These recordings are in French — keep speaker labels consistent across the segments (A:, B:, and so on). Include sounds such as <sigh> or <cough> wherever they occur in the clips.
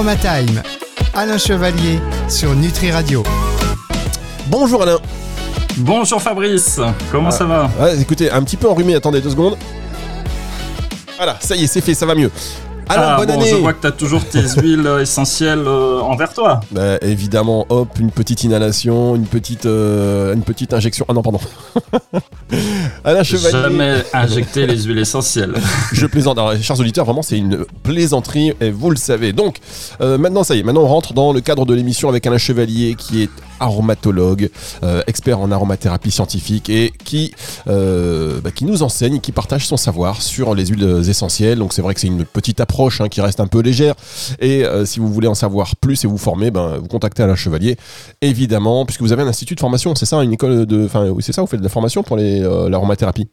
A: Aromatime. Alain Chevalier sur Nutri Radio.
B: Bonjour Alain.
C: Bonjour Fabrice, comment
B: Ah.
C: ça va
B: Écoutez, un petit peu enrhumé, attendez deux secondes. Voilà, ça y est, c'est fait, ça va mieux. Alors,
C: Ah,
B: bonne
C: bon,
B: année
C: Je vois que tu as toujours tes <laughs> huiles euh, essentielles euh, envers toi.
B: Bah, évidemment, hop, une petite inhalation, une petite, euh, une petite injection. Ah non, pardon. <laughs> Alain Chevalier.
C: Jamais injecter les huiles essentielles. <laughs>
B: Je plaisante. Alors, chers auditeurs, vraiment, c'est une plaisanterie, et vous le savez. Donc, euh, maintenant, ça y est, maintenant, on rentre dans le cadre de l'émission avec Alain Chevalier, qui est aromatologue, euh, expert en aromathérapie scientifique et qui, euh, bah, qui nous enseigne, qui partage son savoir sur les huiles essentielles. Donc, c'est vrai que c'est une petite approche hein, qui reste un peu légère. Et euh, si vous voulez en savoir plus et vous former, ben, vous contactez Alain Chevalier, évidemment, puisque vous avez un institut de formation, c'est ça, une école de. Enfin, c'est ça, vous faites de la formation pour l'aromathérapie?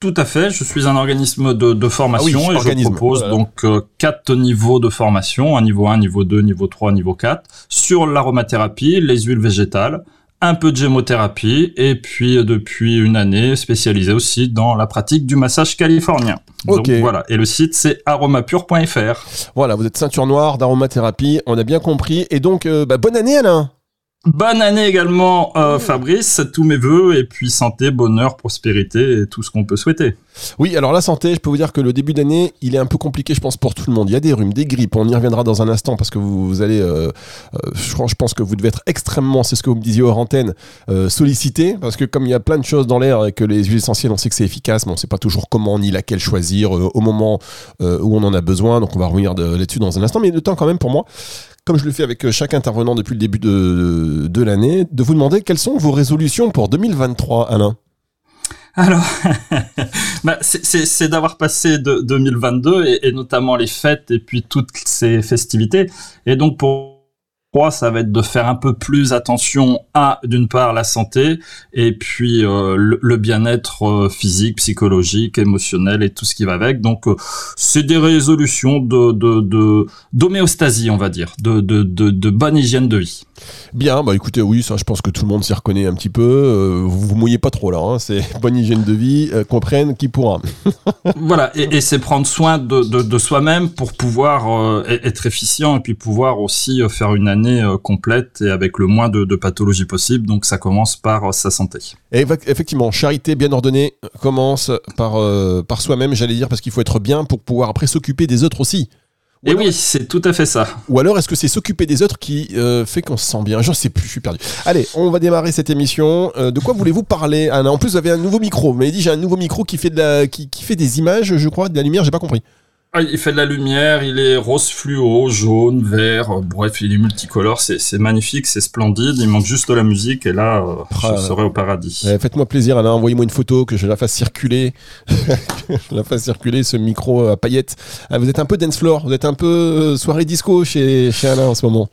C: Tout à fait, je suis un organisme de, de formation
B: Ah oui,
C: et
B: organisme.
C: je propose
B: Voilà.
C: donc euh, quatre niveaux de formation, un niveau 1, niveau 2, niveau 3, niveau 4, sur l'aromathérapie, les huiles végétales, un peu de gémothérapie et puis euh, depuis une année spécialisé aussi dans la pratique du massage californien.
B: Ok.
C: Donc voilà, et le site c'est aromapure.fr.
B: Voilà, vous êtes ceinture noire d'aromathérapie, on a bien compris. Et donc, euh, bah, bonne année Alain
C: Bonne année également, euh, Fabrice. Tous mes voeux et puis santé, bonheur, prospérité et tout ce qu'on peut souhaiter.
B: Oui, alors la santé, je peux vous dire que le début d'année, il est un peu compliqué, je pense, pour tout le monde. Il y a des rhumes, des grippes, on y reviendra dans un instant parce que vous, vous allez, euh, euh, je, pense- je pense que vous devez être extrêmement, c'est ce que vous me disiez hors antenne, euh, sollicité parce que comme il y a plein de choses dans l'air et que les huiles essentielles, on sait que c'est efficace, mais on sait pas toujours comment ni laquelle choisir au moment où on en a besoin. Donc on va revenir de- là-dessus dans un instant, mais le temps quand même pour moi. Comme je le fais avec euh, chaque intervenant depuis le début de, de l'année, de vous demander quelles sont vos résolutions pour 2023, Alain?
C: Alors, <laughs> bah, c'est- d'avoir passé de 2022 et, et notamment les fêtes et puis toutes ces festivités. Et donc pour moi, ça va être de faire un peu plus attention à, d'une part, la santé et puis euh, le, le bien-être euh, physique, psychologique, émotionnel et tout ce qui va avec. Donc, euh, c'est des résolutions de de- de- d'homéostasie, on va dire, de, de, de, de bonne hygiène de vie.
B: Bien, bah écoutez, oui, ça je pense que tout le monde s'y reconnaît un petit peu. Vous vous mouillez pas trop là, hein, c'est <laughs> bonne hygiène de vie, comprenne qui pourra. <laughs>
C: voilà, et, et c'est prendre soin de, de, de soi-même pour pouvoir être efficient et puis pouvoir aussi faire une année euh, complète et avec le moins de, de pathologies possible. Donc ça commence par euh, sa santé.
B: Et effectivement, charité bien ordonnée commence par, euh, par soi-même, j'allais dire, parce qu'il faut être bien pour pouvoir après s'occuper des autres aussi. Ou
C: Et
B: alors-
C: oui, c'est tout à fait ça.
B: Ou alors est-ce que c'est s'occuper des autres qui euh, fait qu'on se sent bien? Je sais plus, je suis perdu. Allez, on va démarrer cette émission. Euh, de quoi voulez-vous parler Anna? En plus, vous avez un nouveau micro. Vous m'avez dit j'ai un nouveau micro qui fait, de la, qui, qui fait des images, je crois, de la lumière, j'ai pas compris.
C: Ah, il fait de la lumière, il est rose fluo, jaune, vert, euh, bref, il est multicolore, c'est c'est magnifique, c'est splendide, il manque juste de la musique et là, euh,
B: Ah.
C: je serai au paradis.
B: Faites-moi plaisir, Alain, envoyez-moi une photo, que je la fasse circuler. <laughs> je la fasse circuler, ce micro à paillettes. Ah, vous êtes un peu dance floor, vous êtes un peu euh, soirée disco chez, chez Alain en ce moment.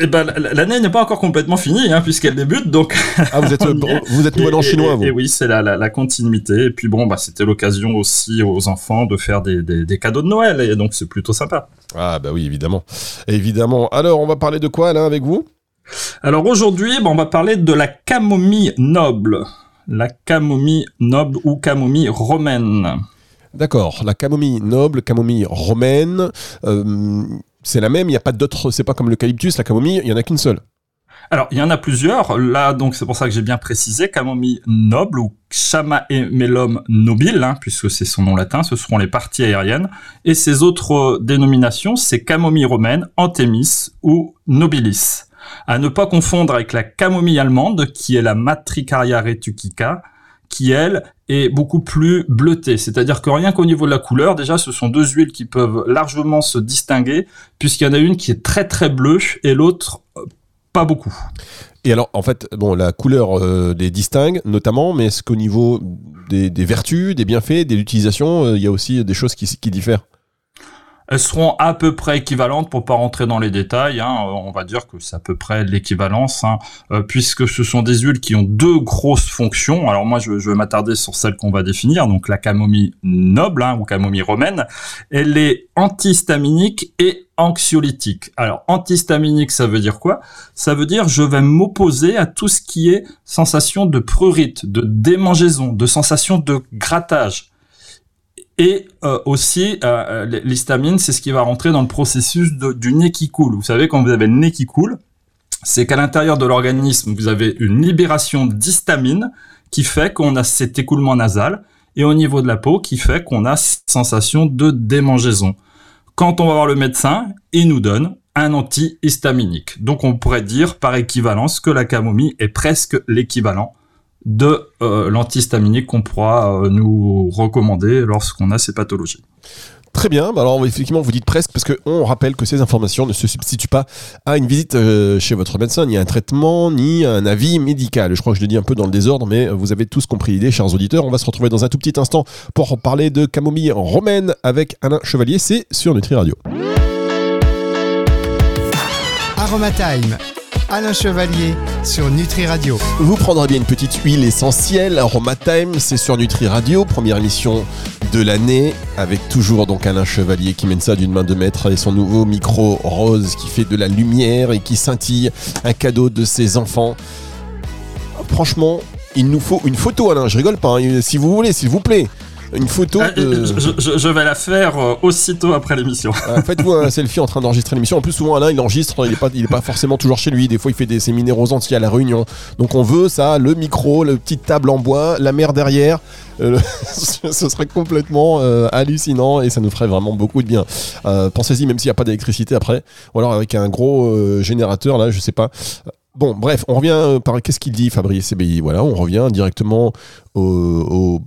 C: Eh ben, l'année n'est pas encore complètement finie, hein, puisqu'elle débute, donc
B: Ah, vous êtes, <laughs> vous êtes nouvel
C: Et-
B: chinois, vous.
C: Et oui, c'est la, la, la continuité. Et puis bon, bah, c'était l'occasion aussi aux enfants de faire des, des, des cadeaux de Noël. Et donc, c'est plutôt sympa.
B: Ah, bah oui, évidemment. Évidemment. Alors, on va parler de quoi, Alain, avec vous?
C: Alors aujourd'hui, bah, on va parler de la camomille noble. La camomille noble ou camomille romaine.
B: D'accord, la camomille noble, camomille romaine, euh, c'est la même, il n'y a pas d'autre, c'est pas comme l'eucalyptus, la camomille, il y en a qu'une seule.
C: Alors, il y en a plusieurs. Là, donc, c'est pour ça que j'ai bien précisé camomille noble ou Chamaemelum nobile, hein, puisque c'est son nom latin. Ce seront les parties aériennes. Et ces autres dénominations, c'est camomille romaine, anthémis ou nobilis. À ne pas confondre avec la camomille allemande, qui est la Matricaria retucica, qui elle est beaucoup plus bleutée. C'est-à-dire que rien qu'au niveau de la couleur, déjà, ce sont deux huiles qui peuvent largement se distinguer, puisqu'il y en a une qui est très très bleue et l'autre euh, pas beaucoup.
B: Et alors, en fait, la couleur euh, les distingue notamment, mais est-ce qu'au niveau des, vertus, des bienfaits, de l'utilisation, euh, il y a aussi des choses qui diffèrent?
C: Elles seront à peu près équivalentes pour pas rentrer dans les détails. Hein, on va dire que c'est à peu près l'équivalence, hein, euh, puisque ce sont des huiles qui ont deux grosses fonctions. Alors moi, je, je vais m'attarder sur celle qu'on va définir, donc la camomille noble hein, ou camomille romaine. Elle est antihistaminique et anxiolytique. Alors antihistaminique, ça veut dire quoi? Ça veut dire je vais m'opposer à tout ce qui est sensation de prurite, de démangeaison, de sensation de grattage. Et euh, aussi, euh, l'histamine, c'est ce qui va rentrer dans le processus du nez qui coule. Vous savez, quand vous avez le nez qui coule, c'est qu'à l'intérieur de l'organisme, vous avez une libération d'histamine qui fait qu'on a cet écoulement nasal, et au niveau de la peau, qui fait qu'on a cette sensation de démangeaison. Quand on va voir le médecin, il nous donne un antihistaminique. Donc on pourrait dire par équivalence que la camomille est presque l'équivalent de euh, l'antihistaminique qu'on pourra euh, nous recommander lorsqu'on a ces pathologies.
B: Très bien, bah alors effectivement vous dites presque parce qu'on rappelle que ces informations ne se substituent pas à une visite euh, chez votre médecin, ni à un traitement, ni à un avis médical. Je crois que je le dis un peu dans le désordre, mais vous avez tous compris l'idée, chers auditeurs. On va se retrouver dans un tout petit instant pour parler de camomille romaine avec Alain Chevalier, c'est sur Nutri Radio.
A: Aromatime Alain Chevalier sur Nutri Radio.
B: Vous prendrez bien une petite huile essentielle. Aroma Time, c'est sur Nutri Radio, première émission de l'année, avec toujours donc Alain Chevalier qui mène ça d'une main de maître et son nouveau micro rose qui fait de la lumière et qui scintille, un cadeau de ses enfants. Franchement, il nous faut une photo, Alain. Je rigole pas. Hein. Si vous voulez, s'il vous plaît une photo. Ah,
C: je, vais la faire euh, aussitôt après l'émission.
B: Ah, <laughs> faites-vous un selfie en train d'enregistrer l'émission. En plus, souvent, Alain, il enregistre, il n'est pas, il est pas forcément toujours chez lui. Des fois, il fait des séminaires aux Antilles à la Réunion. Donc, on veut ça, le micro, la petite table en bois, la mer derrière. Euh, <laughs> ce serait complètement euh, hallucinant et ça nous ferait vraiment beaucoup de bien. Pensez-y, même s'il n'y a pas d'électricité après, ou alors avec un gros générateur, là, je sais pas. Bon, bref, on revient par. Qu'est-ce qu'il dit, Fabrice CBI Voilà, on revient directement au au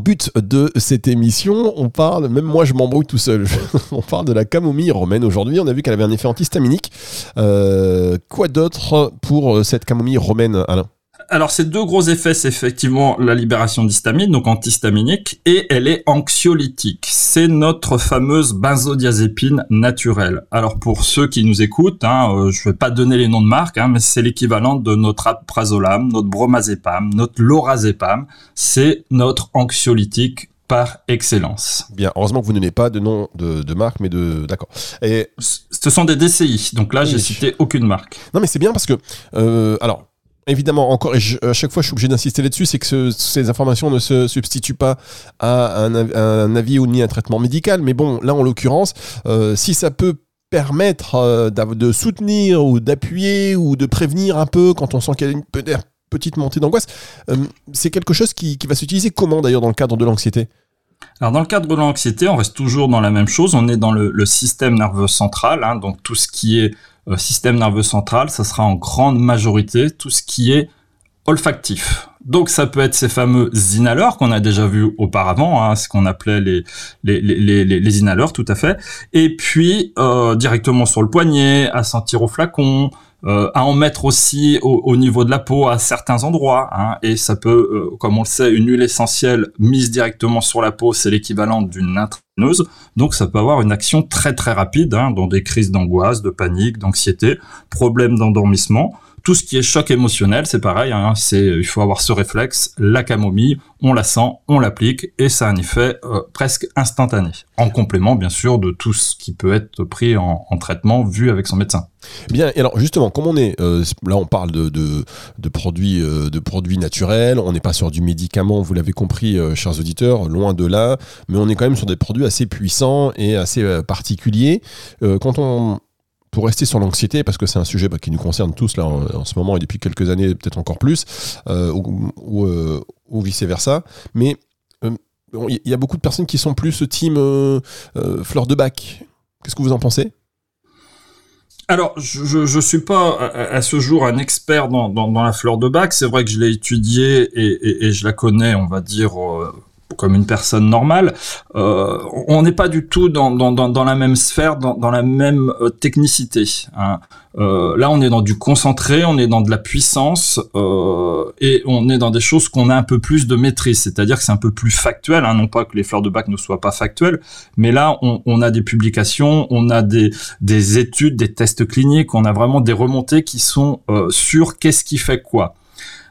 B: but de cette émission, on parle, même moi je m'embrouille tout seul, <laughs> on parle de la camomille romaine aujourd'hui. On a vu qu'elle avait un effet antihistaminique. Euh, quoi d'autre pour euh, cette camomille romaine, Alain?
C: Alors, ces deux gros effets, c'est effectivement la libération d'histamine, donc antihistaminique, et elle est anxiolytique. C'est notre fameuse benzodiazépine naturelle. Alors, pour ceux qui nous écoutent, hein, euh, je vais pas donner les noms de marque, hein, mais c'est l'équivalent de notre aprazolam, notre bromazépam, notre lorazépam. C'est notre anxiolytique par excellence.
B: Bien, heureusement que vous n'avez pas de nom de, marque, mais de... D'accord.
C: Et... Ce sont des DCI, donc là, j'ai cité aucune marque.
B: Non, mais c'est bien parce que... Euh, alors, Évidemment, encore, et à chaque fois je suis obligé d'insister là-dessus, c'est que ces informations ne se substituent pas à un, avis ou ni un traitement médical. Mais bon, là en l'occurrence, euh, si ça peut permettre euh, de soutenir ou d'appuyer ou de prévenir un peu quand on sent qu'il y a une petite montée d'angoisse, euh, c'est quelque chose qui, va s'utiliser comment d'ailleurs dans le cadre de l'anxiété?
C: Alors dans le cadre de l'anxiété, on reste toujours dans la même chose. On est dans le, système nerveux central, hein, donc tout ce qui est euh, système nerveux central, ça sera en grande majorité tout ce qui est olfactif. Donc ça peut être ces fameux inhaleurs qu'on a déjà vus auparavant, hein, ce qu'on appelait les les, les, les, inhaleurs tout à fait. Et puis euh, directement sur le poignet, à sentir au flacon, euh, à en mettre aussi au, niveau de la peau à certains endroits. Hein, et ça peut, euh, comme on le sait, une huile essentielle mise directement sur la peau, c'est l'équivalent d'une intraveneuse. Donc ça peut avoir une action très très rapide hein, dans des crises d'angoisse, de panique, d'anxiété, problèmes d'endormissement tout ce qui est choc émotionnel, c'est pareil. Hein, c'est il faut avoir ce réflexe. La camomille, on la sent, on l'applique et ça a un effet euh, presque instantané. En complément, bien sûr, de tout ce qui peut être pris en, traitement vu avec son médecin.
B: Bien. Et alors justement, comme on est euh, là, on parle de, de, produits euh, de produits naturels. On n'est pas sur du médicament. Vous l'avez compris, chers auditeurs, loin de là. Mais on est quand même sur des produits assez puissants et assez particuliers. quand on pour rester sur l'anxiété, parce que c'est un sujet bah, qui nous concerne tous là en, ce moment et depuis quelques années peut-être encore plus, euh, ou, euh, ou, vice-versa, mais euh, il y a beaucoup de personnes qui sont plus team fleur de bac. Qu'est-ce que vous en pensez?
C: Alors, je ne suis pas à, ce jour un expert dans, la fleur de bac. C'est vrai que je l'ai étudiée et, je la connais, on va dire, comme une personne normale, euh, on n'est pas du tout dans, dans, dans, la même sphère, dans, dans la même euh, technicité. Hein. Euh, là, on est dans du concentré, on est dans de la puissance euh, et on est dans des choses qu'on a un peu plus de maîtrise, c'est-à-dire que c'est un peu plus factuel, hein, non pas que les fleurs de bac ne soient pas factuelles, mais là, on, on a des publications, on a des, des études, des tests cliniques, on a vraiment des remontées qui sont euh, sur qu'est-ce qui fait quoi.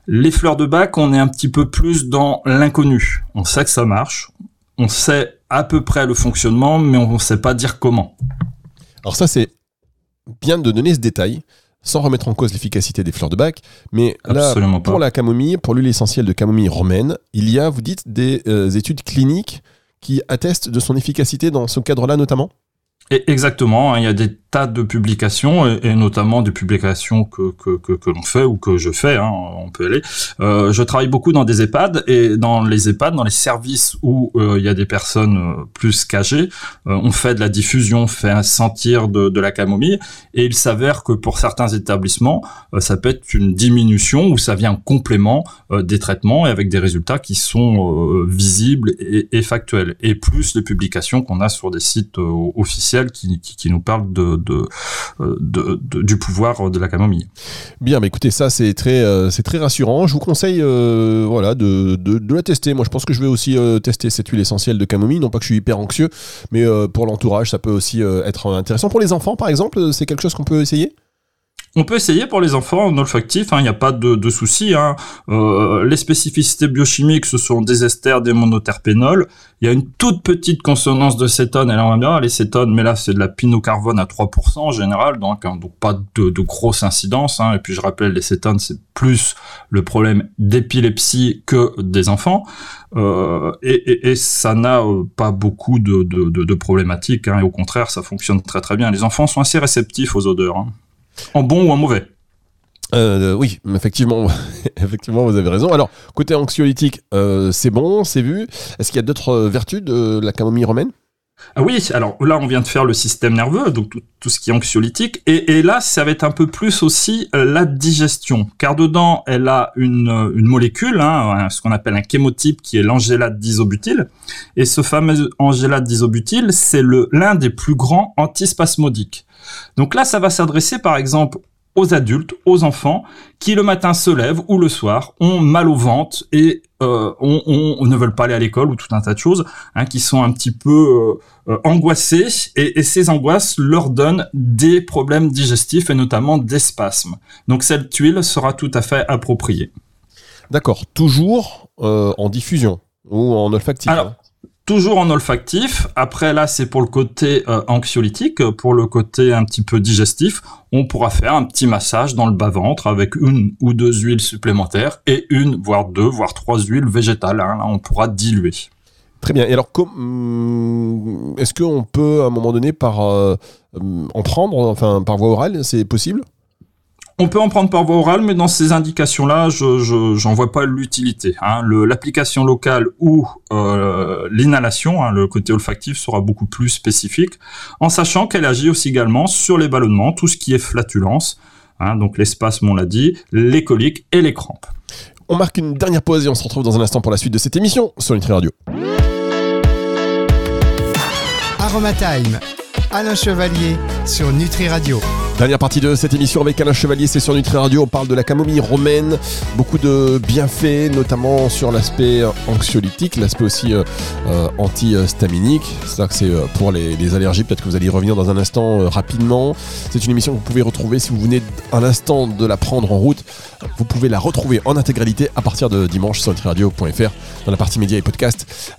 C: Les fleurs de bac, on est un petit peu plus dans l'inconnu. On sait que ça marche, on sait à peu près le fonctionnement, mais on ne sait pas dire comment.
B: Alors ça, c'est bien de donner ce détail, sans remettre en cause l'efficacité des fleurs de bac, mais là, pour la camomille, pour l'huile essentielle de camomille romaine, il y a, vous dites, des euh, études cliniques qui attestent de son efficacité dans ce cadre-là notamment?
C: Exactement, hein, il y a des tas de publications et, notamment des publications que que, que, l'on fait ou que je fais, hein, on peut aller. Euh, je travaille beaucoup dans des EHPAD et dans les EHPAD, dans les services où euh, il y a des personnes euh, plus qu'âgées, on fait de la diffusion, on fait un sentir de, de la camomille et il s'avère que pour certains établissements, ça peut être une diminution ou ça vient en complément des traitements et avec des résultats qui sont visibles et, factuels et plus les publications qu'on a sur des sites officiels qui, nous parlent de euh, du pouvoir de la camomille.
B: Bien, mais écoutez, ça c'est très, euh, rassurant. Je vous conseille euh, voilà, de, de, la tester. Moi, je pense que je vais aussi tester cette huile essentielle de camomille. Non pas que je suis hyper anxieux, mais pour l'entourage, ça peut aussi être intéressant. Pour les enfants, par exemple, c'est quelque chose qu'on peut essayer?
C: On peut essayer pour les enfants en olfactif, hein, il n'y a pas de, de souci. Hein. Euh, les spécificités biochimiques, ce sont des esters, des monoterpénols. Il y a une toute petite consonance de cétone, et là on va bien, les cétones, mais là c'est de la pinocarbone à 3% en général, donc, hein, donc pas de, de grosse incidence. Et puis je rappelle, les cétones, c'est plus le problème d'épilepsie que des enfants. Euh, et, ça n'a euh, pas beaucoup de, de, problématiques, et au contraire, ça fonctionne très très bien. Les enfants sont assez réceptifs aux odeurs. En bon ou en mauvais?
B: Euh, oui, effectivement, <laughs> effectivement, vous avez raison. Alors, côté anxiolytique, euh, c'est bon, c'est vu. Est-ce qu'il y a d'autres euh, vertus de la camomille romaine?
C: Ah oui, alors là on vient de faire le système nerveux, donc tout, ce qui est anxiolytique, et, là ça va être un peu plus aussi la digestion, car dedans elle a une, molécule, hein, ce qu'on appelle un chémotype qui est l'angélate d'isobutyle, et ce fameux angélate d'isobutyle c'est l'un des plus grands antispasmodiques. Donc là, ça va s'adresser par exemple aux adultes, aux enfants, qui le matin se lèvent ou le soir ont mal au ventre et euh, on, ne veulent pas aller à l'école ou tout un tas de choses, hein, qui sont un petit peu euh, angoissés et, ces angoisses leur donnent des problèmes digestifs et notamment des spasmes. Donc cette huile sera tout à fait appropriée.
B: D'accord, toujours euh, en diffusion ou en olfactif.
C: Hein toujours en olfactif. Après là, c'est pour le côté euh, anxiolytique, pour le côté un petit peu digestif. On pourra faire un petit massage dans le bas-ventre avec une ou deux huiles supplémentaires et une, voire deux, voire trois huiles végétales. Hein. Là, on pourra diluer.
B: Très bien. Et alors, hum, est-ce qu'on peut à un moment donné euh, hum, en prendre, enfin par voie orale, c'est possible?
C: On peut en prendre par voie orale, mais dans ces indications-là, je j'en vois pas l'utilité. Hein. L'application locale ou euh, l'inhalation, hein, le côté olfactif sera beaucoup plus spécifique, en sachant qu'elle agit aussi également sur les ballonnements, tout ce qui est flatulence, hein, donc l'espace, on l'a dit, les coliques et les crampes.
B: On marque une dernière pause et on se retrouve dans un instant pour la suite de cette émission sur Nutri Radio.
A: Aromatime, Alain Chevalier sur Nutri Radio.
B: Dernière partie de cette émission avec Alain Chevalier, c'est sur Nutri Radio. On parle de la camomille romaine, beaucoup de bienfaits, notamment sur l'aspect anxiolytique, l'aspect aussi euh, euh, anti-staminique. C'est-à-dire que c'est euh, pour les, allergies. Peut-être que vous allez y revenir dans un instant rapidement. C'est une émission que vous pouvez retrouver si vous venez un instant de la prendre en route. Vous pouvez la retrouver en intégralité à partir de dimanche sur nutriradio.fr dans la partie médias et podcasts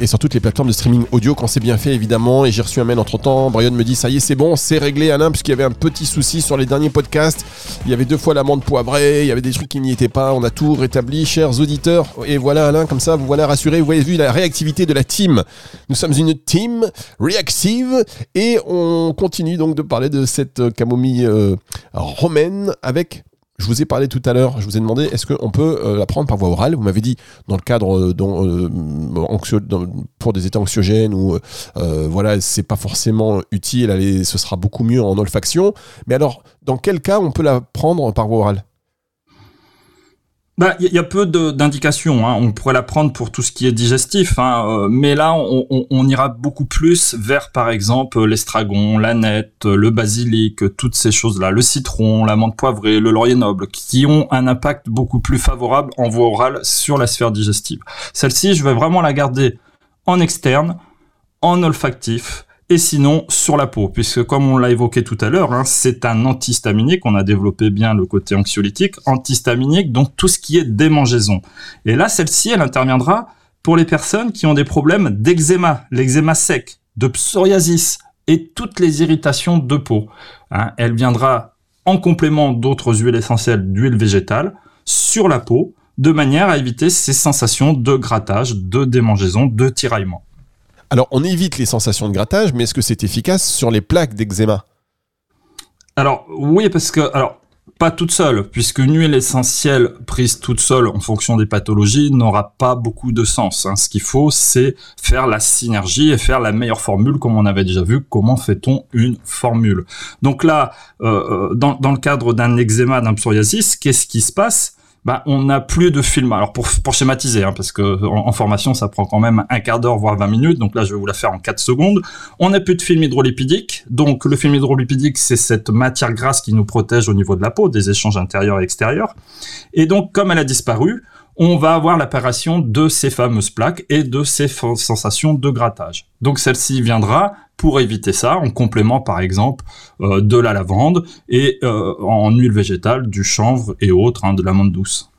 B: et sur toutes les plateformes de streaming audio quand c'est bien fait évidemment. Et j'ai reçu un mail entre temps. Brian me dit ça y est, c'est bon, c'est réglé Alain, puisqu'il y avait un petit soucis sur les derniers podcasts. Il y avait deux fois l'amende poivrée, il y avait des trucs qui n'y étaient pas. On a tout rétabli, chers auditeurs. Et voilà, Alain, comme ça, vous voilà rassuré. Vous avez vu la réactivité de la team. Nous sommes une team réactive et on continue donc de parler de cette camomille euh, romaine avec je vous ai parlé tout à l'heure, je vous ai demandé est-ce qu'on peut euh, la prendre par voie orale? Vous m'avez dit dans le cadre euh, euh, pour des états anxiogènes ou voilà, c'est pas forcément utile, ce sera beaucoup mieux en olfaction. Mais alors, dans quel cas on peut la prendre par voie orale?
C: Bah, il y, a peu d'indications. Hein. On pourrait la prendre pour tout ce qui est digestif, hein. Euh, mais là, on, ira beaucoup plus vers, par exemple, l'estragon, la nette, le basilic, toutes ces choses-là, le citron, la menthe poivrée, le laurier noble, qui ont un impact beaucoup plus favorable en voie orale sur la sphère digestive. Celle-ci, je vais vraiment la garder en externe, en olfactif, et sinon sur la peau, puisque comme on l'a évoqué tout à l'heure, hein, c'est un antihistaminique, on a développé bien le côté anxiolytique, antihistaminique, donc tout ce qui est démangeaison. Et là, celle-ci, elle interviendra pour les personnes qui ont des problèmes d'eczéma, l'eczéma sec, de psoriasis et toutes les irritations de peau. Hein. elle viendra en complément d'autres huiles essentielles d'huile végétale sur la peau, de manière à éviter ces sensations de grattage, de démangeaison, de tiraillement.
B: Alors, on évite les sensations de grattage, mais est-ce que c'est efficace sur les plaques d'eczéma?
C: Alors oui, parce que alors pas toute seule, puisque une huile essentielle prise toute seule en fonction des pathologies n'aura pas beaucoup de sens. hein. Ce qu'il faut, c'est faire la synergie et faire la meilleure formule, comme on avait déjà vu. Comment fait-on une formule? Donc là, euh, euh, dans, dans le cadre d'un eczéma, d'un psoriasis, qu'est-ce qui se passe? Bah, on n'a plus de film. Alors pour, pour schématiser, hein, parce que formation ça prend quand même un quart d'heure voire 20 minutes, donc là je vais vous la faire en 4 secondes. On n'a plus de film hydrolipidique, donc le film hydrolipidique c'est cette matière grasse qui nous protège au niveau de la peau, des échanges intérieurs et extérieurs. Et donc comme elle a disparu, on va avoir l'apparition de ces fameuses plaques et de ces sensations de grattage. Donc celle-ci viendra pour éviter ça, en complément par exemple euh, de la lavande et euh, en huile végétale, du chanvre et autres, hein, de l'amande douce.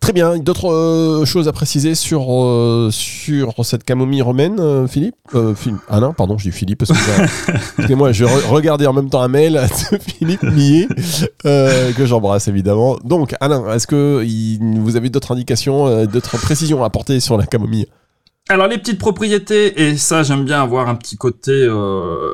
B: Très bien. D'autres euh, choses à préciser sur, euh, sur cette camomille romaine, euh, Philippe? Euh, Phil- Alain, pardon, je dis Philippe parce que j'ai- <laughs> excusez-moi, je re- regardais en même temps un mail de <laughs> Philippe Millet euh, que j'embrasse évidemment. Donc, Alain, est-ce que vous avez d'autres indications, euh, d'autres précisions à apporter sur la camomille?
C: Alors les petites propriétés, et ça j'aime bien avoir un petit côté euh,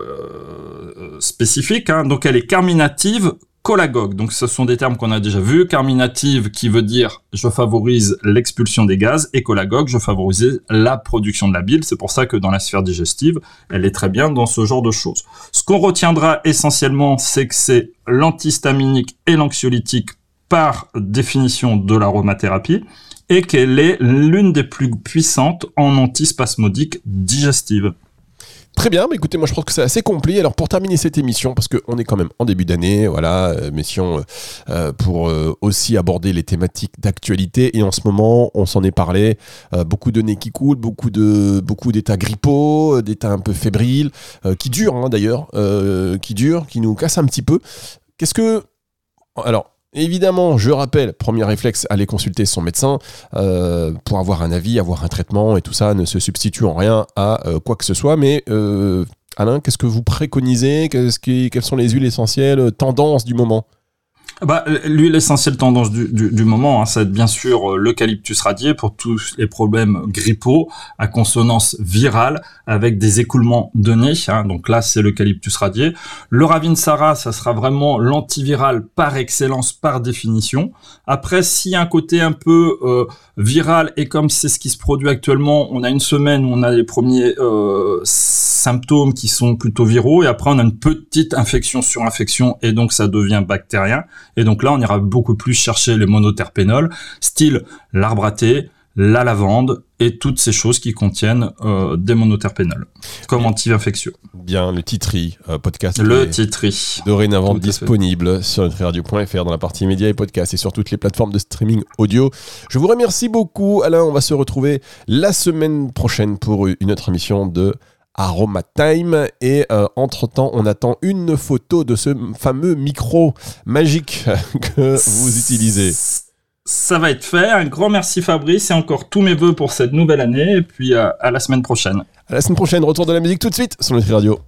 C: spécifique, hein. donc elle est carminative, cholagogue, donc ce sont des termes qu'on a déjà vus, carminative qui veut dire je favorise l'expulsion des gaz, et cholagogue, je favorise la production de la bile, c'est pour ça que dans la sphère digestive, elle est très bien dans ce genre de choses. Ce qu'on retiendra essentiellement, c'est que c'est l'antihistaminique et l'anxiolytique par définition de l'aromathérapie, et qu'elle est l'une des plus puissantes en antispasmodique digestive.
B: Très bien, mais écoutez, moi je pense que c'est assez complet. Alors pour terminer cette émission, parce qu'on est quand même en début d'année, voilà, euh, mission euh, euh, pour aussi aborder les thématiques d'actualité. Et en ce moment, on s'en est parlé, beaucoup de nez qui coulent, beaucoup de beaucoup d'états grippaux, d'états un peu fébriles, qui durent hein, d'ailleurs, qui durent, qui nous cassent un petit peu. Qu'est-ce que... Alors... Évidemment, je rappelle, premier réflexe, aller consulter son médecin euh, pour avoir un avis, avoir un traitement et tout ça ne se substitue en rien à euh, quoi que ce soit. Mais euh, Alain, qu'est-ce que vous préconisez? Quelles sont les huiles essentielles, tendances du moment?
C: Bah, l'huile essentielle tendance du, du, du moment, hein, être bien sûr euh, l'eucalyptus radié pour tous les problèmes grippaux à consonance virale avec des écoulements de nez. hein, donc là, c'est l'eucalyptus radié. Le ravinsara, ça sera vraiment l'antiviral par excellence, par définition. Après, s'il y a un côté un peu euh, viral et comme c'est ce qui se produit actuellement, on a une semaine où on a les premiers euh, symptômes qui sont plutôt viraux et après on a une petite infection sur infection et donc ça devient bactérien. Et donc là, on ira beaucoup plus chercher les monoterpénols, style l'arbre à thé, la lavande et toutes ces choses qui contiennent euh, des monoterpénols comme anti-infectieux.
B: Bien, le Titri, euh, podcast
C: Le titri.
B: dorénavant
C: à fait.
B: disponible sur nutriradio.fr dans la partie médias et podcasts et sur toutes les plateformes de streaming audio. Je vous remercie beaucoup, Alain. On va se retrouver la semaine prochaine pour une autre émission de Aroma Time. Et euh, entre-temps, on attend une photo de ce fameux micro magique <laughs> que vous utilisez.
C: Ça va être fait. Un grand merci Fabrice et encore tous mes voeux pour cette nouvelle année et puis euh, à la semaine prochaine.
B: À la semaine prochaine, retour de la musique tout de suite sur Nutri Radio.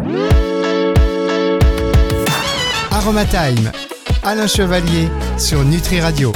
A: Aromatime, Alain Chevalier sur Nutri Radio.